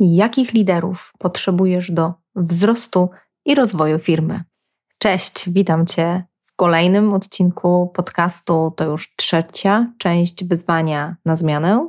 jakich liderów potrzebujesz do wzrostu i rozwoju firmy. Cześć, witam Cię w kolejnym odcinku podcastu. To już trzecia część wyzwania na zmianę.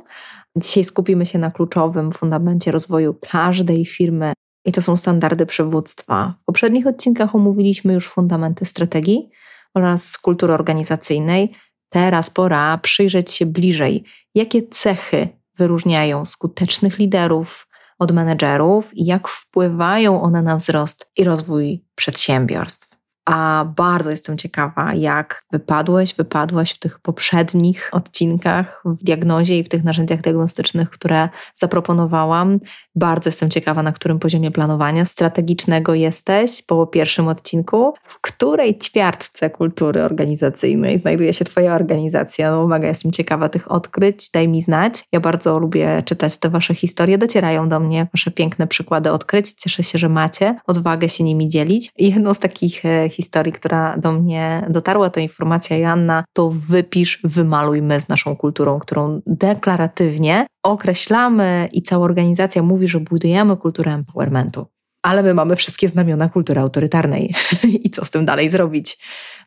Dzisiaj skupimy się na kluczowym fundamencie rozwoju każdej firmy i to są standardy przywództwa. W poprzednich odcinkach omówiliśmy już fundamenty strategii oraz kultury organizacyjnej. Teraz pora przyjrzeć się bliżej, jakie cechy wyróżniają skutecznych liderów od menedżerów i jak wpływają one na wzrost i rozwój przedsiębiorstw a bardzo jestem ciekawa, jak wypadłeś, wypadłaś w tych poprzednich odcinkach, w diagnozie i w tych narzędziach diagnostycznych, które zaproponowałam. Bardzo jestem ciekawa, na którym poziomie planowania strategicznego jesteś po pierwszym odcinku, w której ćwiartce kultury organizacyjnej znajduje się Twoja organizacja. No, mega jestem ciekawa tych odkryć, daj mi znać. Ja bardzo lubię czytać te Wasze historie, docierają do mnie Wasze piękne przykłady odkryć. Cieszę się, że macie odwagę się nimi dzielić. Jedną z takich historii, która do mnie dotarła, to informacja Joanna, to wypisz, wymaluj my z naszą kulturą, którą deklaratywnie określamy i cała organizacja mówi, że budujemy kulturę empowermentu. Ale my mamy wszystkie znamiona kultury autorytarnej. I co z tym dalej zrobić?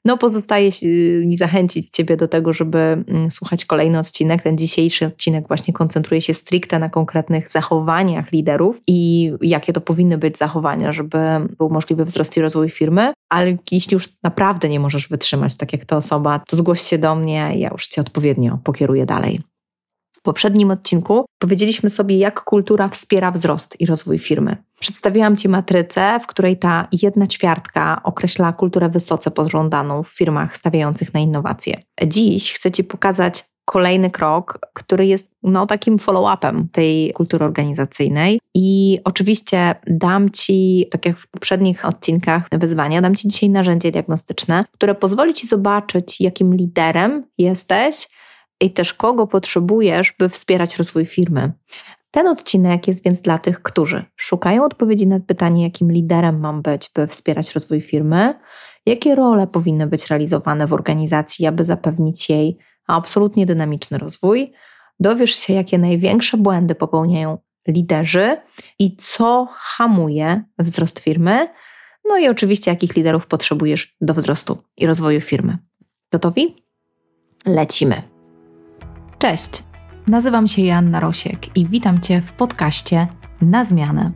No, pozostaje mi zachęcić Ciebie do tego, żeby mm, słuchać kolejny odcinek. Ten dzisiejszy odcinek właśnie koncentruje się stricte na konkretnych zachowaniach liderów i jakie to powinny być zachowania, żeby był możliwy wzrost i rozwój firmy. Ale jeśli już naprawdę nie możesz wytrzymać, tak jak ta osoba, to zgłoś się do mnie, ja już Cię odpowiednio pokieruję dalej. Poprzednim odcinku powiedzieliśmy sobie, jak kultura wspiera wzrost i rozwój firmy. Przedstawiłam Ci matrycę, w której ta jedna ćwiartka określa kulturę wysoce pożądaną w firmach stawiających na innowacje. Dziś chcę Ci pokazać kolejny krok, który jest no, takim follow-upem tej kultury organizacyjnej. I oczywiście dam Ci, tak jak w poprzednich odcinkach wyzwania, dam Ci dzisiaj narzędzie diagnostyczne, które pozwoli Ci zobaczyć, jakim liderem jesteś i też kogo potrzebujesz, by wspierać rozwój firmy. Ten odcinek jest więc dla tych, którzy szukają odpowiedzi na pytanie, jakim liderem mam być, by wspierać rozwój firmy, jakie role powinny być realizowane w organizacji, aby zapewnić jej absolutnie dynamiczny rozwój. Dowiesz się, jakie największe błędy popełniają liderzy i co hamuje wzrost firmy. No i oczywiście, jakich liderów potrzebujesz do wzrostu i rozwoju firmy. Gotowi? Lecimy. Cześć! Nazywam się Joanna Rosiek i witam Cię w podcaście Na Zmianę.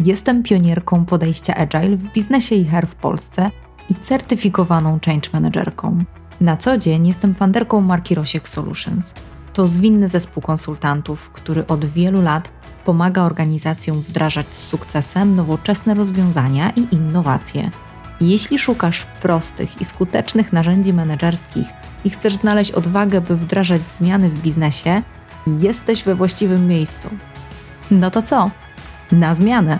Jestem pionierką podejścia Agile w biznesie i HR w Polsce i certyfikowaną change managerką. Na co dzień jestem fanderką marki Rosiek Solutions. To zwinny zespół konsultantów, który od wielu lat pomaga organizacjom wdrażać z sukcesem nowoczesne rozwiązania i innowacje. Jeśli szukasz prostych i skutecznych narzędzi menedżerskich i chcesz znaleźć odwagę, by wdrażać zmiany w biznesie, jesteś we właściwym miejscu. No to co? Na zmianę!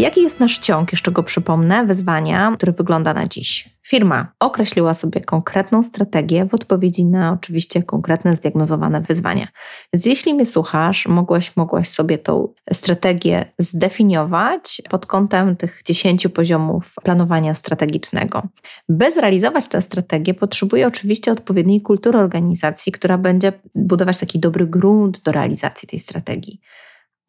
Jaki jest nasz ciąg, jeszcze go przypomnę, wyzwania, który wygląda na dziś? Firma określiła sobie konkretną strategię w odpowiedzi na oczywiście konkretne zdiagnozowane wyzwania. Więc jeśli mnie słuchasz, mogłaś, mogłaś sobie tą strategię zdefiniować pod kątem tych 10 poziomów planowania strategicznego. By zrealizować tę strategię, potrzebuje oczywiście odpowiedniej kultury organizacji, która będzie budować taki dobry grunt do realizacji tej strategii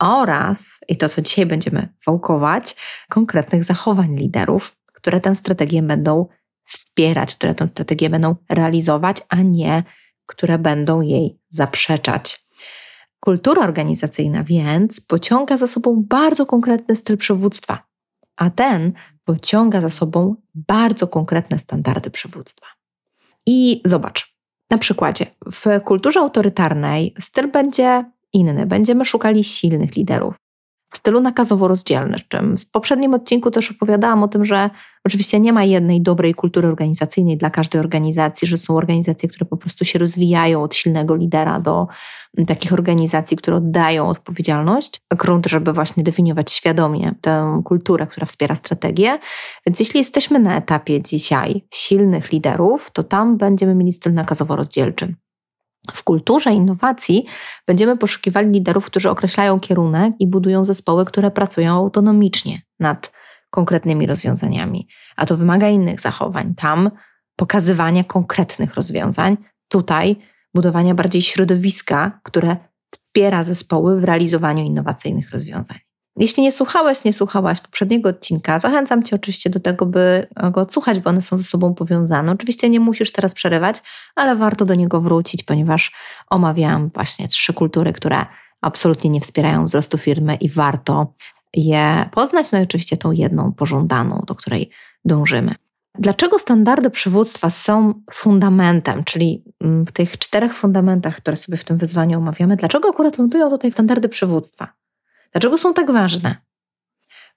oraz, i to co dzisiaj będziemy wałkować, konkretnych zachowań liderów, które tę strategię będą wspierać, które tę strategię będą realizować, a nie które będą jej zaprzeczać. Kultura organizacyjna więc pociąga za sobą bardzo konkretny styl przywództwa, a ten pociąga za sobą bardzo konkretne standardy przywództwa. I zobacz, na przykładzie, w kulturze autorytarnej styl będzie inny. Będziemy szukali silnych liderów w stylu nakazowo-rozdzielnym. W poprzednim odcinku też opowiadałam o tym, że oczywiście nie ma jednej dobrej kultury organizacyjnej dla każdej organizacji, że są organizacje, które po prostu się rozwijają od silnego lidera do takich organizacji, które oddają odpowiedzialność, grunt, żeby właśnie definiować świadomie tę kulturę, która wspiera strategię. Więc jeśli jesteśmy na etapie dzisiaj silnych liderów, to tam będziemy mieli styl nakazowo-rozdzielczy. W kulturze innowacji będziemy poszukiwali liderów, którzy określają kierunek i budują zespoły, które pracują autonomicznie nad konkretnymi rozwiązaniami. A to wymaga innych zachowań. Tam pokazywania konkretnych rozwiązań, tutaj budowania bardziej środowiska, które wspiera zespoły w realizowaniu innowacyjnych rozwiązań. Jeśli nie słuchałeś, nie słuchałaś poprzedniego odcinka, zachęcam Cię oczywiście do tego, by go odsłuchać, bo one są ze sobą powiązane. Oczywiście nie musisz teraz przerywać, ale warto do niego wrócić, ponieważ omawiałam właśnie trzy kultury, które absolutnie nie wspierają wzrostu firmy i warto je poznać. No i oczywiście tą jedną pożądaną, do której dążymy. Dlaczego standardy przywództwa są fundamentem, czyli mm, w tych czterech fundamentach, które sobie w tym wyzwaniu omawiamy, dlaczego akurat lądują tutaj standardy przywództwa? Dlaczego są tak ważne?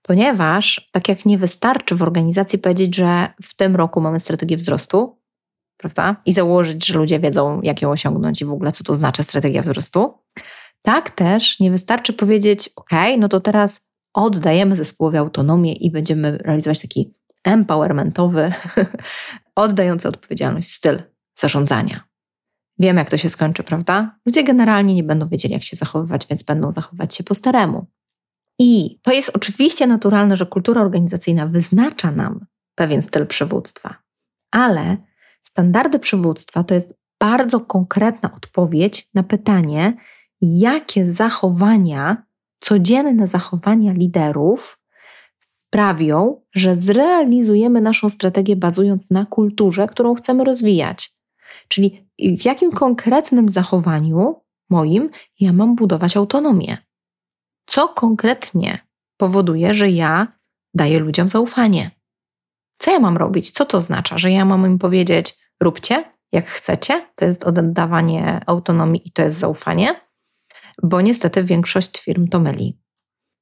Ponieważ tak jak nie wystarczy w organizacji powiedzieć, że w tym roku mamy strategię wzrostu, prawda? I założyć, że ludzie wiedzą, jak ją osiągnąć i w ogóle, co to znaczy strategia wzrostu. Tak też nie wystarczy powiedzieć, OK, no to teraz oddajemy zespołowi autonomię i będziemy realizować taki empowermentowy, oddający odpowiedzialność styl zarządzania. Wiem, jak to się skończy, prawda? Ludzie generalnie nie będą wiedzieli, jak się zachowywać, więc będą zachowywać się po staremu. I to jest oczywiście naturalne, że kultura organizacyjna wyznacza nam pewien styl przywództwa, ale standardy przywództwa to jest bardzo konkretna odpowiedź na pytanie, jakie zachowania, codzienne zachowania liderów sprawią, że zrealizujemy naszą strategię bazując na kulturze, którą chcemy rozwijać. Czyli w jakim konkretnym zachowaniu moim ja mam budować autonomię? Co konkretnie powoduje, że ja daję ludziom zaufanie? Co ja mam robić? Co to oznacza? Że ja mam im powiedzieć: róbcie jak chcecie, to jest oddawanie autonomii i to jest zaufanie, bo niestety większość firm to myli.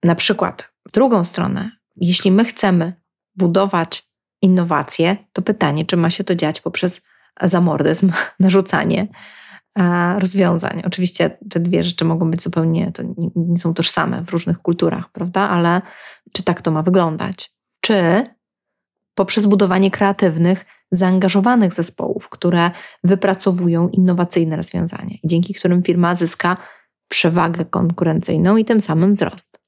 Na przykład w drugą stronę, jeśli my chcemy budować innowacje, to pytanie, czy ma się to dziać poprzez zamordyzm, narzucanie e, rozwiązań. Oczywiście te dwie rzeczy mogą być zupełnie, to nie, są tożsame w różnych kulturach, prawda? Ale czy tak to ma wyglądać? Czy poprzez budowanie kreatywnych, zaangażowanych zespołów, które wypracowują innowacyjne rozwiązania dzięki którym firma zyska przewagę konkurencyjną i tym samym wzrost.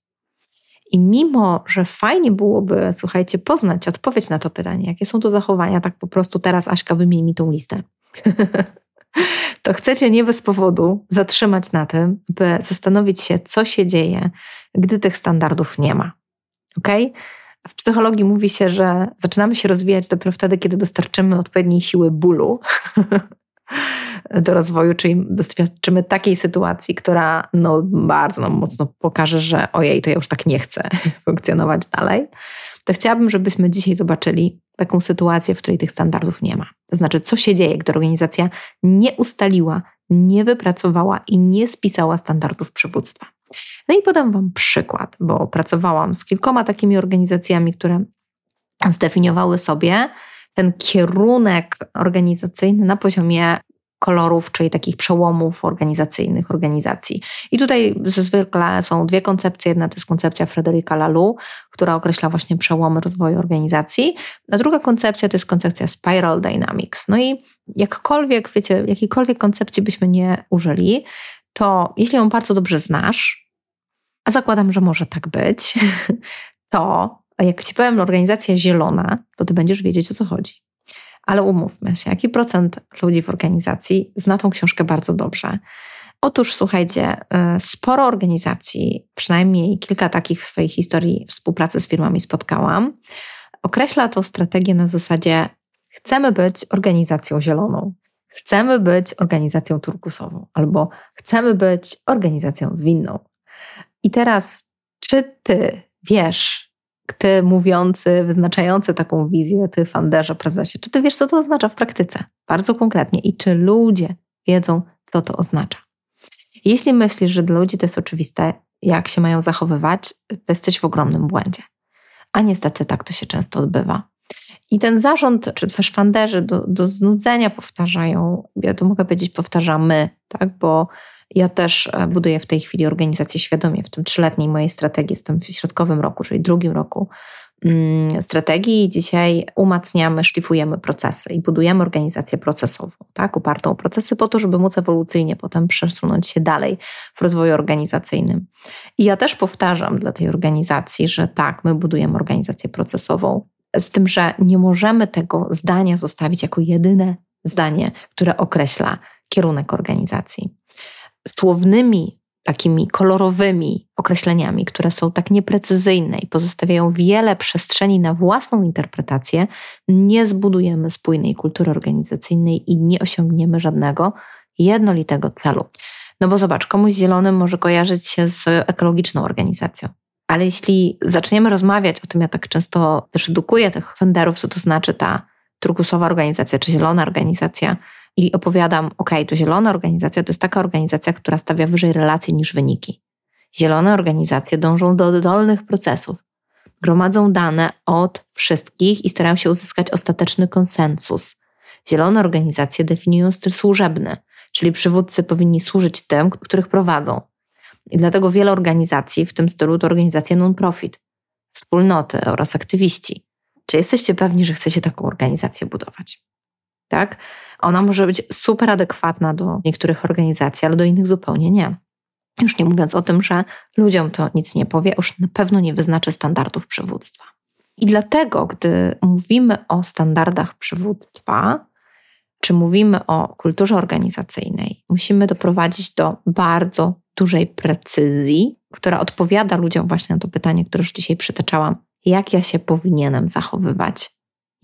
I mimo, że fajnie byłoby, słuchajcie, poznać odpowiedź na to pytanie, jakie są to zachowania, tak po prostu teraz Aśka wymieni mi tą listę. to chcecie nie bez powodu zatrzymać na tym, by zastanowić się, co się dzieje, gdy tych standardów nie ma. Ok? W psychologii mówi się, że zaczynamy się rozwijać dopiero wtedy, kiedy dostarczymy odpowiedniej siły bólu. do rozwoju, czyli doświadczymy takiej sytuacji, która no, bardzo nam mocno pokaże, że ojej, to ja już tak nie chcę funkcjonować dalej, to chciałabym, żebyśmy dzisiaj zobaczyli taką sytuację, w której tych standardów nie ma. To znaczy, co się dzieje, gdy organizacja nie ustaliła, nie wypracowała i nie spisała standardów przywództwa. No i podam Wam przykład, bo pracowałam z kilkoma takimi organizacjami, które zdefiniowały sobie ten kierunek organizacyjny na poziomie kolorów, czyli takich przełomów organizacyjnych organizacji. I tutaj zwykle są dwie koncepcje. Jedna to jest koncepcja Frederica Laloux, która określa właśnie przełomy rozwoju organizacji, a druga koncepcja to jest koncepcja Spiral Dynamics. No i jakkolwiek, wiecie, jakiejkolwiek koncepcji byśmy nie użyli, to jeśli ją bardzo dobrze znasz, a zakładam, że może tak być, to jak ci powiem organizacja zielona, to ty będziesz wiedzieć o co chodzi. Ale umówmy się, jaki procent ludzi w organizacji zna tą książkę bardzo dobrze? Otóż słuchajcie, y, sporo organizacji, przynajmniej kilka takich w swojej historii współpracy z firmami spotkałam, określa tą strategię na zasadzie: chcemy być organizacją zieloną, chcemy być organizacją turkusową, albo chcemy być organizacją zwinną. I teraz, czy ty wiesz, ty mówiący, wyznaczający taką wizję, ty fanderze, prezesie, czy ty wiesz, co to oznacza w praktyce? Bardzo konkretnie. I czy ludzie wiedzą, co to oznacza? Jeśli myślisz, że dla ludzi to jest oczywiste, jak się mają zachowywać, to jesteś w ogromnym błędzie. A niestety tak to się często odbywa. I ten zarząd, czy też fanderzy do, do znudzenia powtarzają, ja to mogę powiedzieć, powtarzamy, tak, bo ja też e, buduję w tej chwili organizację świadomie. W tym trzyletniej mojej strategii jestem w środkowym roku, czyli drugim roku mm, strategii. Dzisiaj umacniamy, szlifujemy procesy i budujemy organizację procesową, tak, opartą o procesy po to, żeby móc ewolucyjnie potem przesunąć się dalej w rozwoju organizacyjnym. I ja też powtarzam dla tej organizacji, że tak, my budujemy organizację procesową, z tym, że nie możemy tego zdania zostawić jako jedyne zdanie, które określa kierunek organizacji słownymi takimi kolorowymi określeniami, które są tak nieprecyzyjne i pozostawiają wiele przestrzeni na własną interpretację, nie zbudujemy spójnej kultury organizacyjnej i nie osiągniemy żadnego jednolitego celu. No bo zobacz, komuś zielony może kojarzyć się z ekologiczną organizacją. Ale jeśli zaczniemy rozmawiać o tym, ja tak często też edukuję tych funderów, co to znaczy ta turkusowa organizacja czy zielona organizacja, i opowiadam, ok, to zielona organizacja to jest taka organizacja, która stawia wyżej relacje niż wyniki. Zielone organizacje dążą do dolnych procesów, gromadzą dane od wszystkich i starają się uzyskać ostateczny konsensus. Zielone organizacje definiują styl służebny, czyli przywódcy powinni służyć tym, których prowadzą. I dlatego wiele organizacji w tym stylu to organizacje non-profit, wspólnoty oraz aktywiści. Czy jesteście pewni, że chcecie taką organizację budować? Tak? Ona może być super adekwatna do niektórych organizacji, ale do innych zupełnie nie. Już nie mówiąc o tym, że ludziom to nic nie powie, już na pewno nie wyznaczy standardów przywództwa. I dlatego, gdy mówimy o standardach przywództwa, czy mówimy o kulturze organizacyjnej, musimy doprowadzić do bardzo dużej precyzji, która odpowiada ludziom właśnie na to pytanie, które już dzisiaj przytaczałam: jak ja się powinienem zachowywać,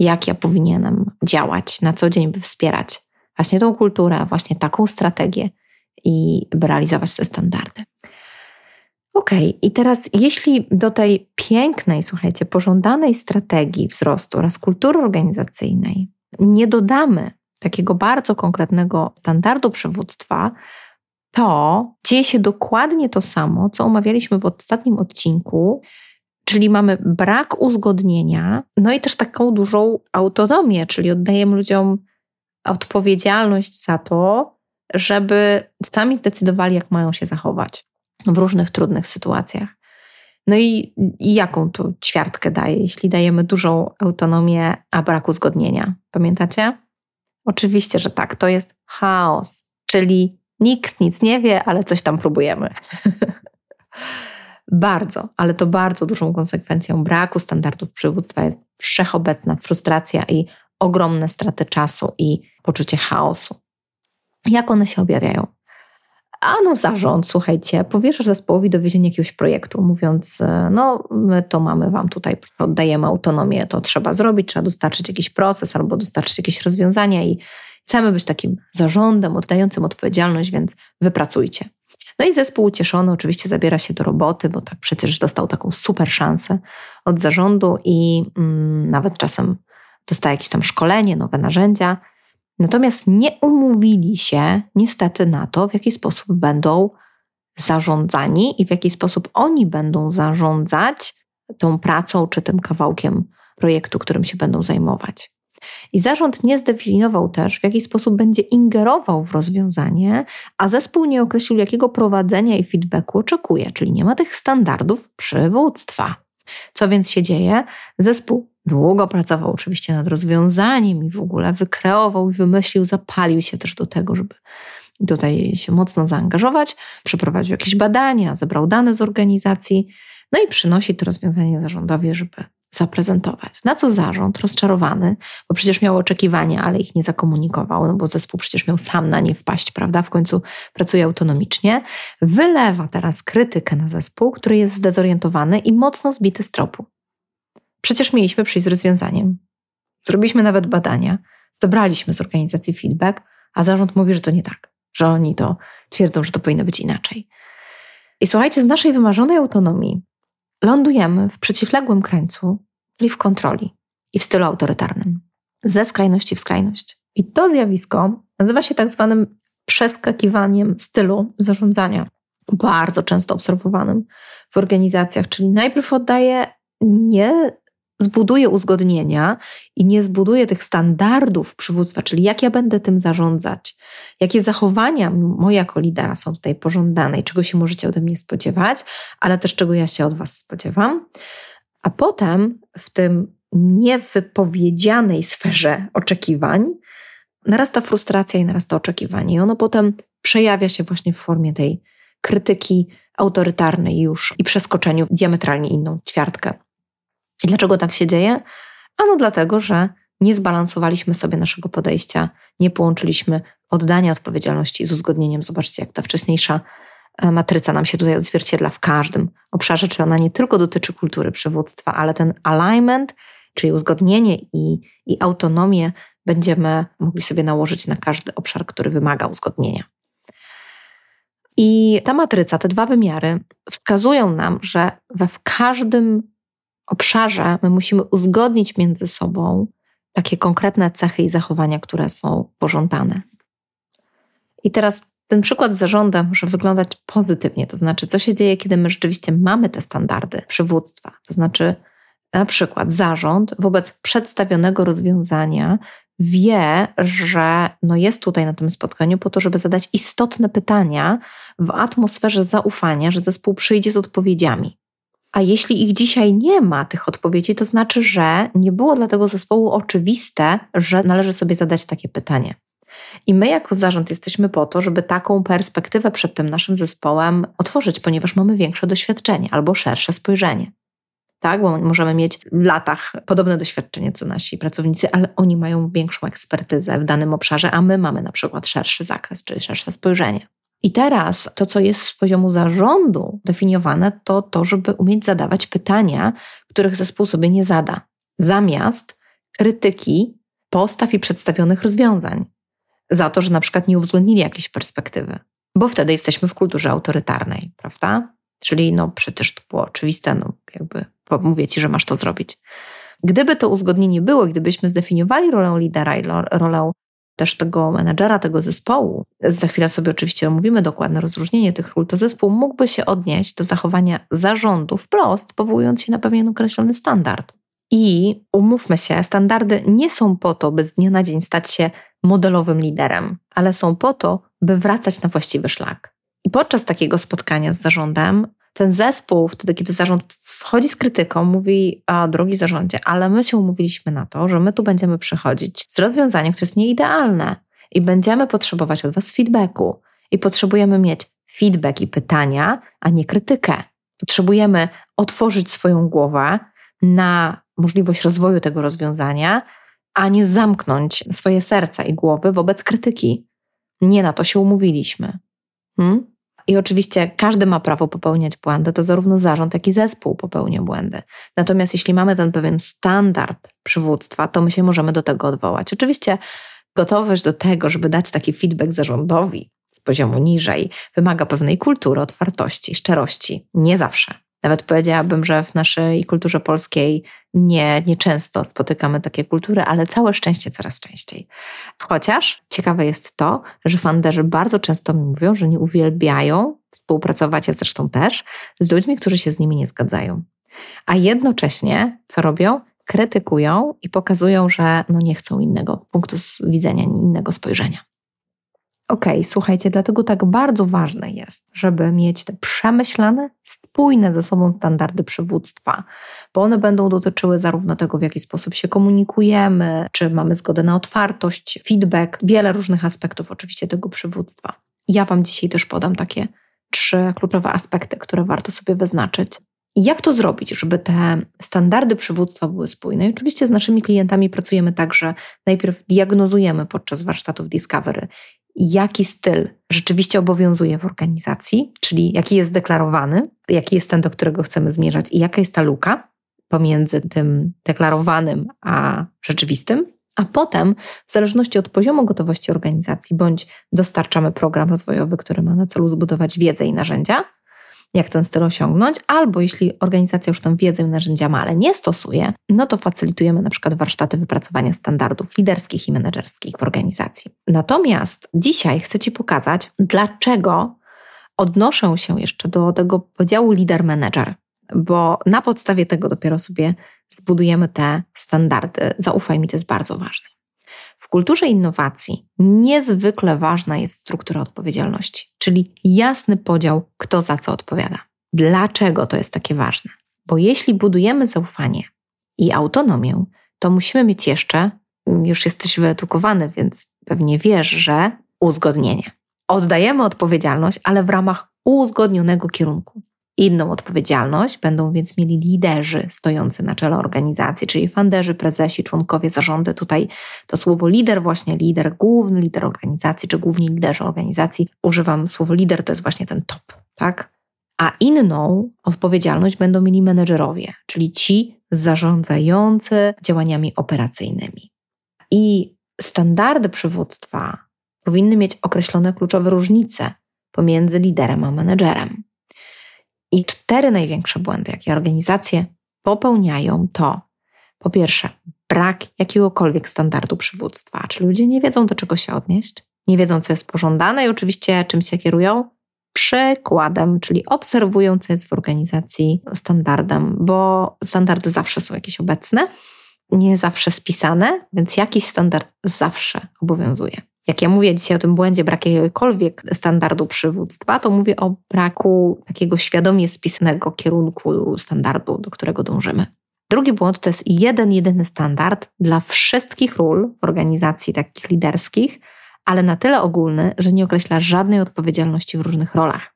jak ja powinienem działać na co dzień, by wspierać właśnie tą kulturę, właśnie taką strategię i by realizować te standardy. OK, i teraz jeśli do tej pięknej, słuchajcie, pożądanej strategii wzrostu oraz kultury organizacyjnej nie dodamy takiego bardzo konkretnego standardu przywództwa, to dzieje się dokładnie to samo, co omawialiśmy w ostatnim odcinku, czyli mamy brak uzgodnienia, no i też taką dużą autonomię, czyli oddajemy ludziom odpowiedzialność za to, żeby sami zdecydowali, jak mają się zachować w różnych trudnych sytuacjach. No i, i jaką tu ćwiartkę daje, jeśli dajemy dużą autonomię, a brak uzgodnienia? Pamiętacie? Oczywiście, że tak. To jest chaos, czyli nikt nic nie wie, ale coś tam próbujemy. bardzo, ale to bardzo dużą konsekwencją braku standardów przywództwa jest wszechobecna frustracja i ogromne straty czasu i poczucie chaosu. Jak one się objawiają? A no zarząd, słuchajcie, powierzasz zespołowi dowiezienie jakiegoś projektu, mówiąc, e, no my to mamy wam tutaj, oddajemy autonomię, to trzeba zrobić, trzeba dostarczyć jakiś proces albo dostarczyć jakieś rozwiązania i chcemy być takim zarządem oddającym odpowiedzialność, więc wypracujcie. No i zespół ucieszony oczywiście zabiera się do roboty, bo tak przecież dostał taką super szansę od zarządu i mm, nawet czasem dostaje jakieś tam szkolenie, nowe narzędzia. Natomiast nie umówili się niestety na to, w jaki sposób będą zarządzani i w jaki sposób oni będą zarządzać tą pracą czy tym kawałkiem projektu, którym się będą zajmować. I zarząd nie zdefiniował też, w jaki sposób będzie ingerował w rozwiązanie, a zespół nie określił, jakiego prowadzenia i feedbacku oczekuje, czyli nie ma tych standardów przywództwa. Co więc się dzieje? Zespół długo pracował oczywiście nad rozwiązaniem i w ogóle wykreował i wymyślił, zapalił się też do tego, żeby tutaj się mocno zaangażować, przeprowadził jakieś badania, zebrał dane z organizacji, no i przynosi to rozwiązanie zarządowi, żeby zaprezentować. Na co zarząd, rozczarowany, bo przecież miał oczekiwania, ale ich nie zakomunikował, no bo zespół przecież miał sam na nie wpaść, prawda? W końcu pracuje autonomicznie. Wylewa teraz krytykę na zespół, który jest zdezorientowany i mocno zbity z tropu. Przecież mieliśmy przyjść z rozwiązaniem. Zrobiliśmy nawet badania, zebraliśmy z organizacji feedback, a zarząd mówi, że to nie tak, że oni to twierdzą, że to powinno być inaczej. I słuchajcie, z naszej wymarzonej autonomii lądujemy w przeciwległym krańcu, czyli w kontroli i w stylu autorytarnym, ze skrajności w skrajność. I to zjawisko nazywa się tak zwanym przeskakiwaniem stylu zarządzania, bardzo często obserwowanym w organizacjach, czyli najpierw oddaje nie zbuduje uzgodnienia i nie zbuduje tych standardów przywództwa, czyli jak ja będę tym zarządzać, jakie zachowania moje jako lidera są tutaj pożądane i czego się możecie ode mnie spodziewać, ale też czego ja się od Was spodziewam. A potem w tym niewypowiedzianej sferze oczekiwań narasta frustracja i narasta oczekiwanie. I ono potem przejawia się właśnie w formie tej krytyki autorytarnej już i przeskoczeniu w diametralnie inną ćwiartkę. I dlaczego tak się dzieje? Ano dlatego, że nie zbalansowaliśmy sobie naszego podejścia, nie połączyliśmy oddania odpowiedzialności z uzgodnieniem. Zobaczcie, jak ta wcześniejsza e, matryca nam się tutaj odzwierciedla w każdym obszarze, czy ona nie tylko dotyczy kultury przywództwa, ale ten alignment, czyli uzgodnienie i, i autonomię będziemy mogli sobie nałożyć na każdy obszar, który wymaga uzgodnienia. I ta matryca, te dwa wymiary wskazują nam, że we w każdym obszarze my musimy uzgodnić między sobą takie konkretne cechy i zachowania, które są pożądane. I teraz ten przykład z zarządem może wyglądać pozytywnie, to znaczy, co się dzieje, kiedy my rzeczywiście mamy te standardy przywództwa. To znaczy, na przykład zarząd wobec przedstawionego rozwiązania wie, że no jest tutaj na tym spotkaniu po to, żeby zadać istotne pytania w atmosferze zaufania, że zespół przyjdzie z odpowiedziami. A jeśli ich dzisiaj nie ma, tych odpowiedzi, to znaczy, że nie było dla tego zespołu oczywiste, że należy sobie zadać takie pytanie. I my, jako zarząd, jesteśmy po to, żeby taką perspektywę przed tym naszym zespołem otworzyć, ponieważ mamy większe doświadczenie albo szersze spojrzenie. Tak, bo możemy mieć w latach podobne doświadczenie co nasi pracownicy, ale oni mają większą ekspertyzę w danym obszarze, a my mamy na przykład szerszy zakres, czyli szersze spojrzenie. I teraz to, co jest z poziomu zarządu definiowane, to to, żeby umieć zadawać pytania, których zespół sobie nie zada, zamiast krytyki postaw i przedstawionych rozwiązań za to, że na przykład nie uwzględnili jakiejś perspektywy, bo wtedy jesteśmy w kulturze autorytarnej, prawda? Czyli no przecież to było oczywiste, no jakby mówię ci, że masz to zrobić. Gdyby to uzgodnienie było, gdybyśmy zdefiniowali rolę lidera i rolę też tego menedżera, tego zespołu, za chwilę sobie oczywiście omówimy dokładne rozróżnienie tych ról, to zespół mógłby się odnieść do zachowania zarządu wprost, powołując się na pewien określony standard. I umówmy się, standardy nie są po to, by z dnia na dzień stać się modelowym liderem, ale są po to, by wracać na właściwy szlak. I podczas takiego spotkania z zarządem, ten zespół, wtedy kiedy zarząd wchodzi z krytyką, mówi: A drogi zarządzie, ale my się umówiliśmy na to, że my tu będziemy przychodzić z rozwiązaniem, które jest nieidealne i będziemy potrzebować od Was feedbacku. I potrzebujemy mieć feedback i pytania, a nie krytykę. Potrzebujemy otworzyć swoją głowę na możliwość rozwoju tego rozwiązania, a nie zamknąć swoje serca i głowy wobec krytyki. Nie na to się umówiliśmy. Hmm? I oczywiście każdy ma prawo popełniać błędy, to zarówno zarząd, jak i zespół popełnia błędy. Natomiast jeśli mamy ten pewien standard przywództwa, to my się możemy do tego odwołać. Oczywiście gotowość do tego, żeby dać taki feedback zarządowi z poziomu niżej, wymaga pewnej kultury, otwartości, szczerości. Nie zawsze. Nawet powiedziałabym, że w naszej kulturze polskiej nie, nie często spotykamy takie kultury, ale całe szczęście coraz częściej. Chociaż ciekawe jest to, że fanderzy bardzo często mi mówią, że nie uwielbiają współpracować, ja zresztą też, z ludźmi, którzy się z nimi nie zgadzają. A jednocześnie co robią? Krytykują i pokazują, że no nie chcą innego punktu widzenia, innego spojrzenia. Okay, słuchajcie, dlatego tak bardzo ważne jest, żeby mieć te przemyślane, spójne ze sobą standardy przywództwa, bo one będą dotyczyły zarówno tego, w jaki sposób się komunikujemy, czy mamy zgodę na otwartość, feedback, wiele różnych aspektów oczywiście tego przywództwa. Ja Wam dzisiaj też podam takie trzy kluczowe aspekty, które warto sobie wyznaczyć. Jak to zrobić, żeby te standardy przywództwa były spójne? I oczywiście z naszymi klientami pracujemy tak, że najpierw diagnozujemy podczas warsztatów Discovery, jaki styl rzeczywiście obowiązuje w organizacji, czyli jaki jest deklarowany, jaki jest ten, do którego chcemy zmierzać i jaka jest ta luka pomiędzy tym deklarowanym a rzeczywistym. A potem, w zależności od poziomu gotowości organizacji, bądź dostarczamy program rozwojowy, który ma na celu zbudować wiedzę i narzędzia, jak ten styl osiągnąć, albo jeśli organizacja już tę wiedzę i narzędzia ma, ale nie stosuje, no to facylitujemy na przykład warsztaty wypracowania standardów liderskich i menedżerskich w organizacji. Natomiast dzisiaj chcę Ci pokazać, dlaczego odnoszę się jeszcze do tego podziału lider-menedżer, bo na podstawie tego dopiero sobie zbudujemy te standardy. Zaufaj mi, to jest bardzo ważne. W kulturze innowacji niezwykle ważna jest struktura odpowiedzialności, czyli jasny podział, kto za co odpowiada. Dlaczego to jest takie ważne? Bo jeśli budujemy zaufanie i autonomię, to musimy mieć jeszcze, już jesteś wyedukowany, więc pewnie wiesz, że uzgodnienie. Oddajemy odpowiedzialność, ale w ramach uzgodnionego kierunku. Inną odpowiedzialność będą więc mieli liderzy stojący na czele organizacji, czyli funderzy, prezesi, członkowie zarządy. Tutaj to słowo lider, właśnie lider, główny lider organizacji, czy główni liderzy organizacji. Używam słowo lider, to jest właśnie ten top. tak? A inną odpowiedzialność będą mieli menedżerowie, czyli ci zarządzający działaniami operacyjnymi. I standardy przywództwa powinny mieć określone kluczowe różnice pomiędzy liderem a menedżerem. I cztery największe błędy, jakie organizacje popełniają, to po pierwsze, brak jakiegokolwiek standardu przywództwa, czy ludzie nie wiedzą, do czego się odnieść, nie wiedzą, co jest pożądane i oczywiście czym się kierują? Przykładem, czyli obserwują, co jest w organizacji standardem, bo standardy zawsze są jakieś obecne, nie zawsze spisane, więc jakiś standard zawsze obowiązuje. Jak ja mówię dzisiaj o tym błędzie, brak jakiegokolwiek standardu przywództwa, to mówię o braku takiego świadomie spisanego kierunku standardu, do którego dążymy. Drugi błąd to jest jeden, jedyny standard dla wszystkich ról w organizacji takich liderskich, ale na tyle ogólny, że nie określa żadnej odpowiedzialności w różnych rolach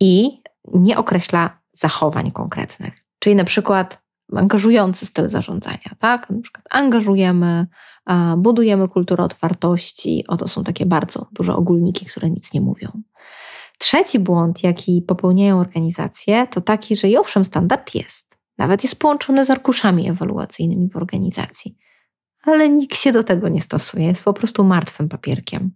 i nie określa zachowań konkretnych. Czyli na przykład angażujący styl zarządzania, tak? Na przykład angażujemy, budujemy kulturę otwartości. Oto są takie bardzo duże ogólniki, które nic nie mówią. Trzeci błąd, jaki popełniają organizacje, to taki, że i owszem, standard jest, nawet jest połączony z arkuszami ewaluacyjnymi w organizacji, ale nikt się do tego nie stosuje, jest po prostu martwym papierkiem.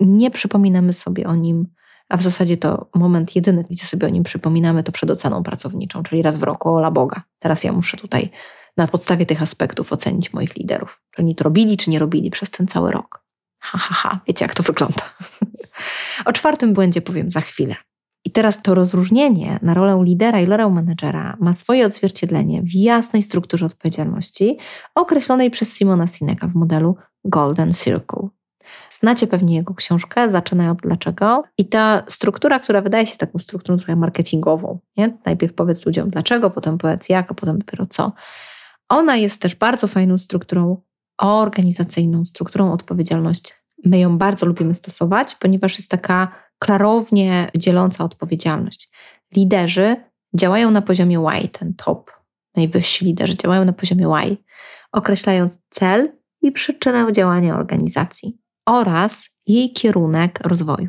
Nie przypominamy sobie o nim a w zasadzie to moment jedyny, gdzie sobie o nim przypominamy, to przed oceną pracowniczą, czyli raz w roku, ola Boga. Teraz ja muszę tutaj na podstawie tych aspektów ocenić moich liderów. Czy oni to robili, czy nie robili przez ten cały rok. Ha, ha, ha. Wiecie, jak to wygląda. o czwartym błędzie powiem za chwilę. I teraz to rozróżnienie na rolę lidera i rolę menedżera ma swoje odzwierciedlenie w jasnej strukturze odpowiedzialności określonej przez Simona Sineka w modelu Golden Circle. Znacie pewnie jego książkę, zaczynają od dlaczego. I ta struktura, która wydaje się taką strukturą trochę marketingową, nie? najpierw powiedz ludziom dlaczego, potem powiedz jak, a potem dopiero co. Ona jest też bardzo fajną strukturą organizacyjną, strukturą odpowiedzialności. My ją bardzo lubimy stosować, ponieważ jest taka klarownie dzieląca odpowiedzialność. Liderzy działają na poziomie Y, ten top, najwyżsi liderzy działają na poziomie Y, określając cel i przyczynę działania organizacji oraz jej kierunek rozwoju.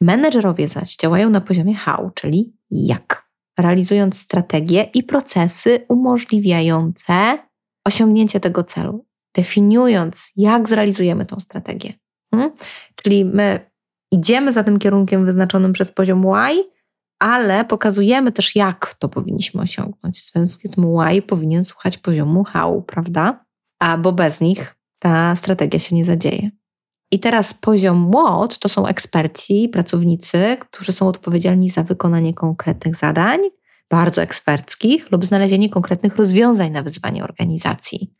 Menedżerowie zaś działają na poziomie how, czyli jak, realizując strategie i procesy umożliwiające osiągnięcie tego celu, definiując, jak zrealizujemy tą strategię. Hmm? Czyli my idziemy za tym kierunkiem wyznaczonym przez poziom Y, ale pokazujemy też, jak to powinniśmy osiągnąć. W związku z tym Y powinien słuchać poziomu how, prawda? A bo bez nich ta strategia się nie zadzieje. I teraz poziom WOT to są eksperci, pracownicy, którzy są odpowiedzialni za wykonanie konkretnych zadań, bardzo eksperckich, lub znalezienie konkretnych rozwiązań na wyzwanie organizacji,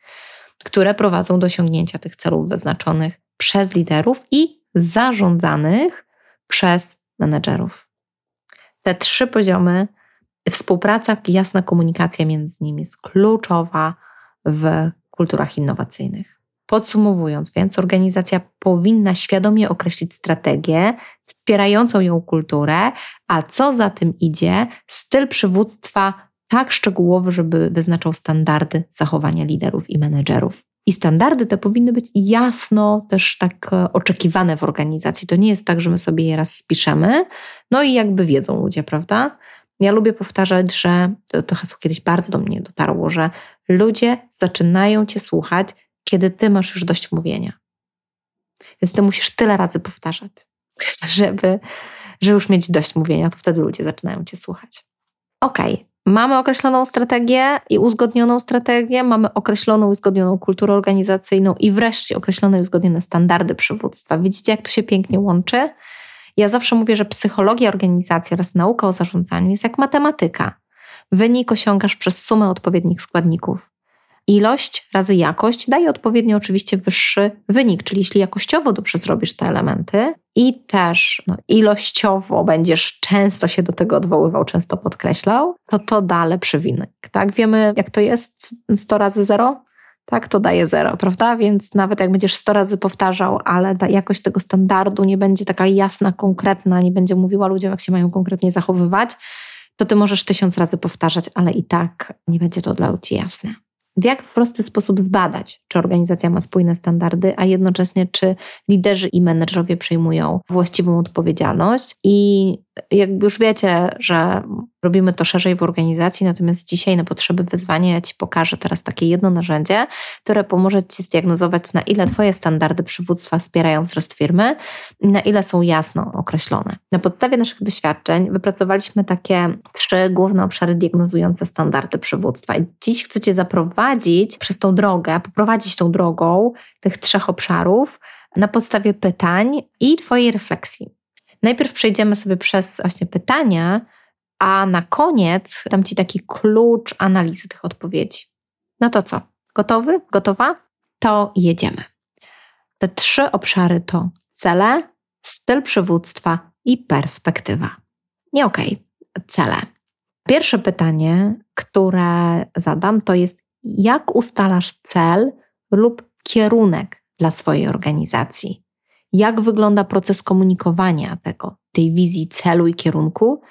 które prowadzą do osiągnięcia tych celów wyznaczonych przez liderów i zarządzanych przez menedżerów. Te trzy poziomy, współpraca i jasna komunikacja między nimi jest kluczowa w kulturach innowacyjnych. Podsumowując więc, organizacja powinna świadomie określić strategię wspierającą ją kulturę, a co za tym idzie, styl przywództwa tak szczegółowy, żeby wyznaczał standardy zachowania liderów i menedżerów. I standardy te powinny być jasno też tak e, oczekiwane w organizacji. To nie jest tak, że my sobie je raz spiszemy, no i jakby wiedzą ludzie, prawda? Ja lubię powtarzać, że to, to hasło kiedyś bardzo do mnie dotarło, że ludzie zaczynają cię słuchać, kiedy ty masz już dość mówienia. Więc ty musisz tyle razy powtarzać, żeby, żeby już mieć dość mówienia, to wtedy ludzie zaczynają cię słuchać. Okej, okay. mamy określoną strategię i uzgodnioną strategię, mamy określoną i uzgodnioną kulturę organizacyjną i wreszcie określone i uzgodnione standardy przywództwa. Widzicie, jak to się pięknie łączy? Ja zawsze mówię, że psychologia organizacji oraz nauka o zarządzaniu jest jak matematyka. Wynik osiągasz przez sumę odpowiednich składników. Ilość razy jakość daje odpowiednio oczywiście wyższy wynik, czyli jeśli jakościowo dobrze zrobisz te elementy i też no, ilościowo będziesz często się do tego odwoływał, często podkreślał, to to da lepszy wynik. Tak? Wiemy, jak to jest 100 razy 0? Tak, to daje 0, prawda? Więc nawet jak będziesz 100 razy powtarzał, ale jakość tego standardu nie będzie taka jasna, konkretna, nie będzie mówiła ludziom, jak się mają konkretnie zachowywać, to ty możesz tysiąc razy powtarzać, ale i tak nie będzie to dla ludzi jasne. W jak w prosty sposób zbadać, czy organizacja ma spójne standardy, a jednocześnie czy liderzy i menedżerowie przejmują właściwą odpowiedzialność. I jakby już wiecie, że robimy to szerzej w organizacji, natomiast dzisiaj na potrzeby wyzwania ja Ci pokażę teraz takie jedno narzędzie, które pomoże Ci zdiagnozować, na ile Twoje standardy przywództwa wspierają wzrost firmy, na ile są jasno określone. Na podstawie naszych doświadczeń wypracowaliśmy takie trzy główne obszary diagnozujące standardy przywództwa. I dziś chcę Cię zaprowadzić przez tą drogę, poprowadzić tą drogą tych trzech obszarów na podstawie pytań i Twojej refleksji. Najpierw przejdziemy sobie przez właśnie pytania, a na koniec dam Ci taki klucz analizy tych odpowiedzi. No to co? Gotowy? Gotowa? To jedziemy. Te trzy obszary to cele, styl przywództwa i perspektywa. Nie okej, okay. cele. Pierwsze pytanie, które zadam, to jest: jak ustalasz cel lub kierunek dla swojej organizacji? Jak wygląda proces komunikowania tego, tej wizji, celu i kierunku?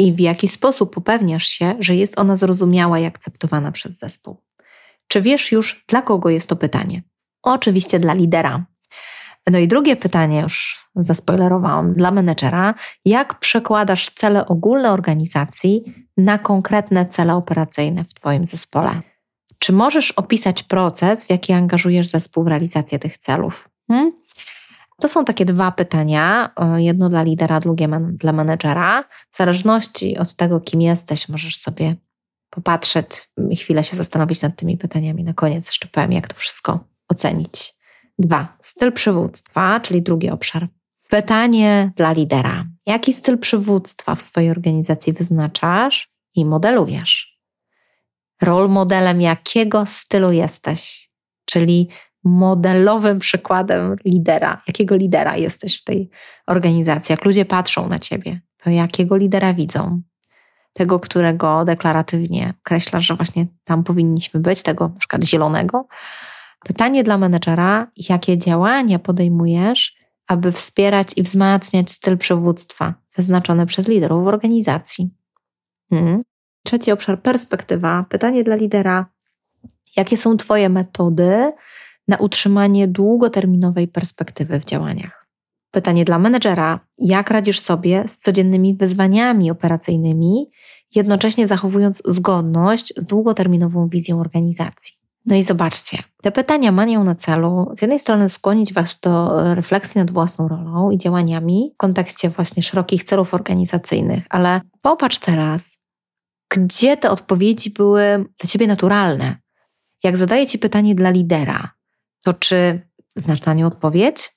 I w jaki sposób upewniasz się, że jest ona zrozumiała i akceptowana przez zespół? Czy wiesz już, dla kogo jest to pytanie? Oczywiście dla lidera, no i drugie pytanie, już zaspoilerowałam, dla menedżera. Jak przekładasz cele ogólne organizacji na konkretne cele operacyjne w Twoim zespole? Czy możesz opisać proces, w jaki angażujesz zespół w realizację tych celów? Hmm? To są takie dwa pytania, jedno dla lidera, drugie dla menedżera. W zależności od tego, kim jesteś, możesz sobie popatrzeć i chwilę się zastanowić nad tymi pytaniami. Na koniec jeszcze powiem, jak to wszystko ocenić. Dwa, styl przywództwa, czyli drugi obszar. Pytanie dla lidera. Jaki styl przywództwa w swojej organizacji wyznaczasz i modelujesz? Rol modelem jakiego stylu jesteś? Czyli modelowym przykładem lidera. Jakiego lidera jesteś w tej organizacji? Jak ludzie patrzą na ciebie, to jakiego lidera widzą? Tego, którego deklaratywnie określasz, że właśnie tam powinniśmy być, tego na przykład zielonego, Pytanie dla menedżera: jakie działania podejmujesz, aby wspierać i wzmacniać styl przywództwa wyznaczony przez liderów w organizacji? Hmm. Trzeci obszar perspektywa. Pytanie dla lidera: jakie są Twoje metody na utrzymanie długoterminowej perspektywy w działaniach? Pytanie dla menedżera: jak radzisz sobie z codziennymi wyzwaniami operacyjnymi, jednocześnie zachowując zgodność z długoterminową wizją organizacji? No i zobaczcie, te pytania mają na celu z jednej strony skłonić Was do refleksji nad własną rolą i działaniami w kontekście właśnie szerokich celów organizacyjnych, ale popatrz teraz, gdzie te odpowiedzi były dla Ciebie naturalne. Jak zadaję Ci pytanie dla lidera, to czy znasz na nie odpowiedź?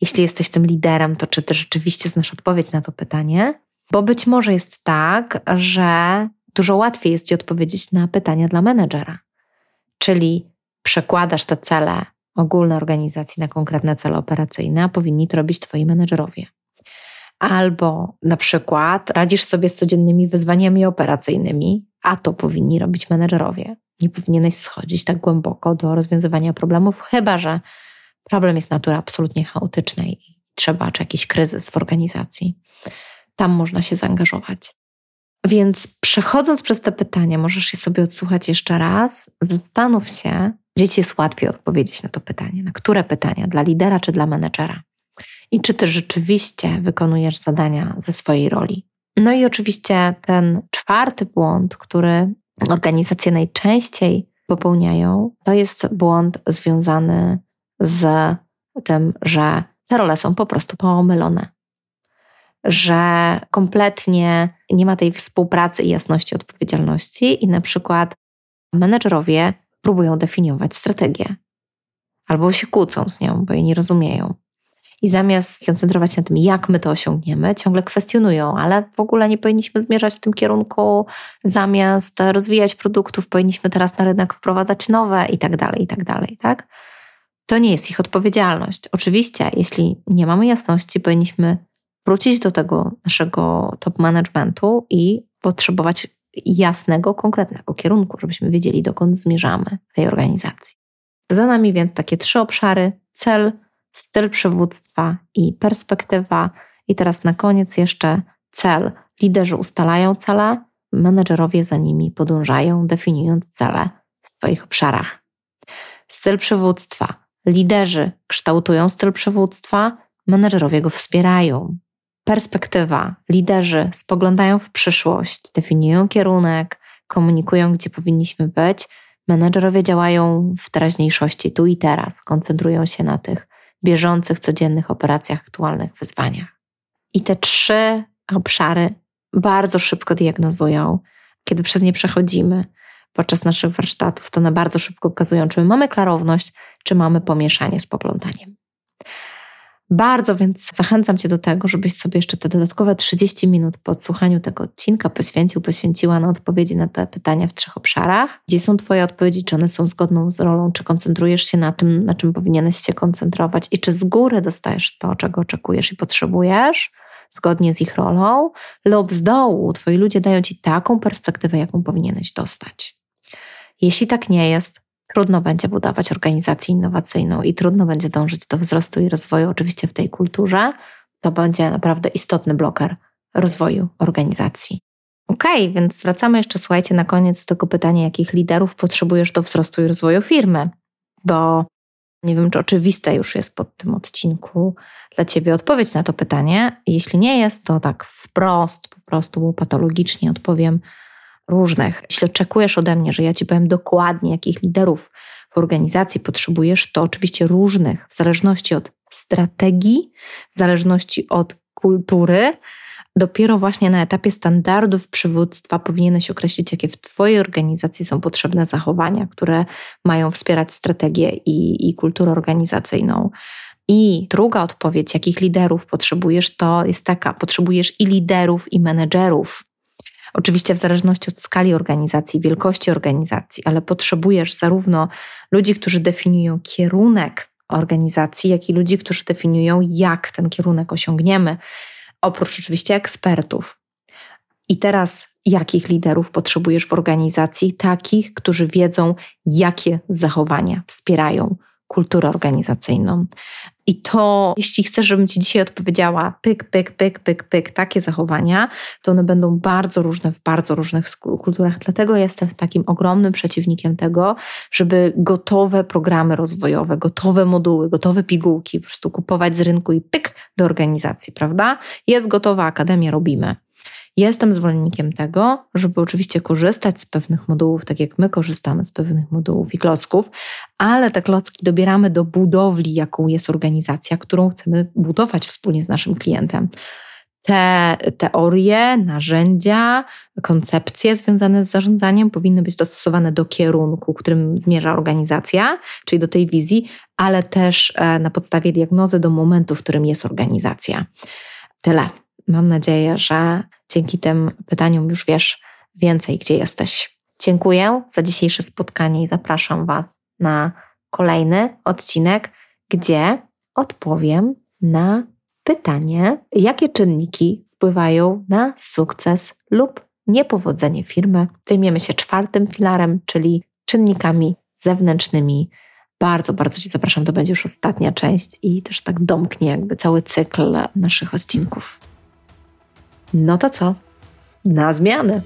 Jeśli jesteś tym liderem, to czy Ty rzeczywiście znasz odpowiedź na to pytanie? Bo być może jest tak, że dużo łatwiej jest Ci odpowiedzieć na pytania dla menedżera czyli przekładasz te cele ogólne organizacji na konkretne cele operacyjne, a powinni to robić Twoi menedżerowie. Albo na przykład radzisz sobie z codziennymi wyzwaniami operacyjnymi, a to powinni robić menedżerowie. Nie powinieneś schodzić tak głęboko do rozwiązywania problemów, chyba że problem jest natury absolutnie chaotycznej i trzeba, czy jakiś kryzys w organizacji. Tam można się zaangażować. Więc przechodząc przez te pytania, możesz je sobie odsłuchać jeszcze raz. Zastanów się, gdzie ci jest łatwiej odpowiedzieć na to pytanie. Na które pytania? Dla lidera czy dla menedżera? I czy ty rzeczywiście wykonujesz zadania ze swojej roli? No i oczywiście ten czwarty błąd, który organizacje najczęściej popełniają, to jest błąd związany z tym, że te role są po prostu pomylone że kompletnie nie ma tej współpracy i jasności odpowiedzialności, i na przykład menedżerowie próbują definiować strategię albo się kłócą z nią, bo jej nie rozumieją. I zamiast koncentrować się na tym, jak my to osiągniemy, ciągle kwestionują, ale w ogóle nie powinniśmy zmierzać w tym kierunku, zamiast rozwijać produktów, powinniśmy teraz na rynek wprowadzać nowe i tak dalej, i tak dalej, tak? To nie jest ich odpowiedzialność. Oczywiście, jeśli nie mamy jasności, powinniśmy wrócić do tego naszego top managementu i potrzebować jasnego, konkretnego kierunku, żebyśmy wiedzieli, dokąd zmierzamy w tej organizacji. Za nami więc takie trzy obszary: cel, styl przywództwa i perspektywa. I teraz na koniec jeszcze cel. Liderzy ustalają cele, menedżerowie za nimi podążają, definiując cele w Twoich obszarach. Styl przywództwa. Liderzy kształtują styl przywództwa, menedżerowie go wspierają. Perspektywa. Liderzy spoglądają w przyszłość, definiują kierunek, komunikują, gdzie powinniśmy być. Menedżerowie działają w teraźniejszości, tu i teraz, koncentrują się na tych bieżących, codziennych operacjach, aktualnych wyzwaniach. I te trzy obszary bardzo szybko diagnozują, kiedy przez nie przechodzimy podczas naszych warsztatów, to one bardzo szybko pokazują, czy my mamy klarowność, czy mamy pomieszanie z poplątaniem. Bardzo więc zachęcam Cię do tego, żebyś sobie jeszcze te dodatkowe 30 minut po odsłuchaniu tego odcinka poświęcił, poświęciła na odpowiedzi na te pytania w trzech obszarach. Gdzie są Twoje odpowiedzi, czy one są zgodną z rolą, czy koncentrujesz się na tym, na czym powinieneś się koncentrować? I czy z góry dostajesz to, czego oczekujesz i potrzebujesz, zgodnie z ich rolą, lub z dołu? Twoi ludzie dają Ci taką perspektywę, jaką powinieneś dostać. Jeśli tak nie jest, trudno będzie budować organizację innowacyjną i trudno będzie dążyć do wzrostu i rozwoju, oczywiście w tej kulturze. To będzie naprawdę istotny bloker rozwoju organizacji. OK, więc wracamy jeszcze, słuchajcie, na koniec do tego pytania, jakich liderów potrzebujesz do wzrostu i rozwoju firmy, bo nie wiem, czy oczywiste już jest pod tym odcinku dla Ciebie odpowiedź na to pytanie. Jeśli nie jest, to tak wprost, po prostu patologicznie odpowiem różnych. Jeśli oczekujesz ode mnie, że ja Ci powiem dokładnie, jakich liderów w organizacji potrzebujesz, to oczywiście różnych, w zależności od strategii, w zależności od kultury. Dopiero właśnie na etapie standardów przywództwa powinieneś określić, jakie w Twojej organizacji są potrzebne zachowania, które mają wspierać strategię i, i kulturę organizacyjną. I druga odpowiedź, jakich liderów potrzebujesz, to jest taka: potrzebujesz i liderów, i menedżerów Oczywiście w zależności od skali organizacji, wielkości organizacji, ale potrzebujesz zarówno ludzi, którzy definiują kierunek organizacji, jak i ludzi, którzy definiują, jak ten kierunek osiągniemy, oprócz oczywiście ekspertów. I teraz jakich liderów potrzebujesz w organizacji? Takich, którzy wiedzą, jakie zachowania wspierają kulturę organizacyjną. I to, jeśli chcesz, żebym Ci dzisiaj odpowiedziała pyk, pyk, pyk, pyk, pyk, takie zachowania, to one będą bardzo różne w bardzo różnych kulturach. Dlatego jestem takim ogromnym przeciwnikiem tego, żeby gotowe programy rozwojowe, gotowe moduły, gotowe pigułki po prostu kupować z rynku i pyk do organizacji, prawda? Jest gotowa akademia, robimy. Jestem zwolennikiem tego, żeby oczywiście korzystać z pewnych modułów, tak jak my korzystamy z pewnych modułów i klocków, ale te klocki dobieramy do budowli, jaką jest organizacja, którą chcemy budować wspólnie z naszym klientem te teorie, narzędzia, koncepcje związane z zarządzaniem powinny być dostosowane do kierunku, którym zmierza organizacja, czyli do tej wizji, ale też e, na podstawie diagnozy do momentu, w którym jest organizacja. Tyle. Mam nadzieję, że dzięki tym pytaniom już wiesz więcej, gdzie jesteś. Dziękuję za dzisiejsze spotkanie i zapraszam Was na kolejny odcinek, gdzie odpowiem na pytanie, jakie czynniki wpływają na sukces lub niepowodzenie firmy. Zajmiemy się czwartym filarem, czyli czynnikami zewnętrznymi. Bardzo, bardzo Ci zapraszam. To będzie już ostatnia część i też tak domknie jakby cały cykl naszych odcinków. No to co? Na zmianę!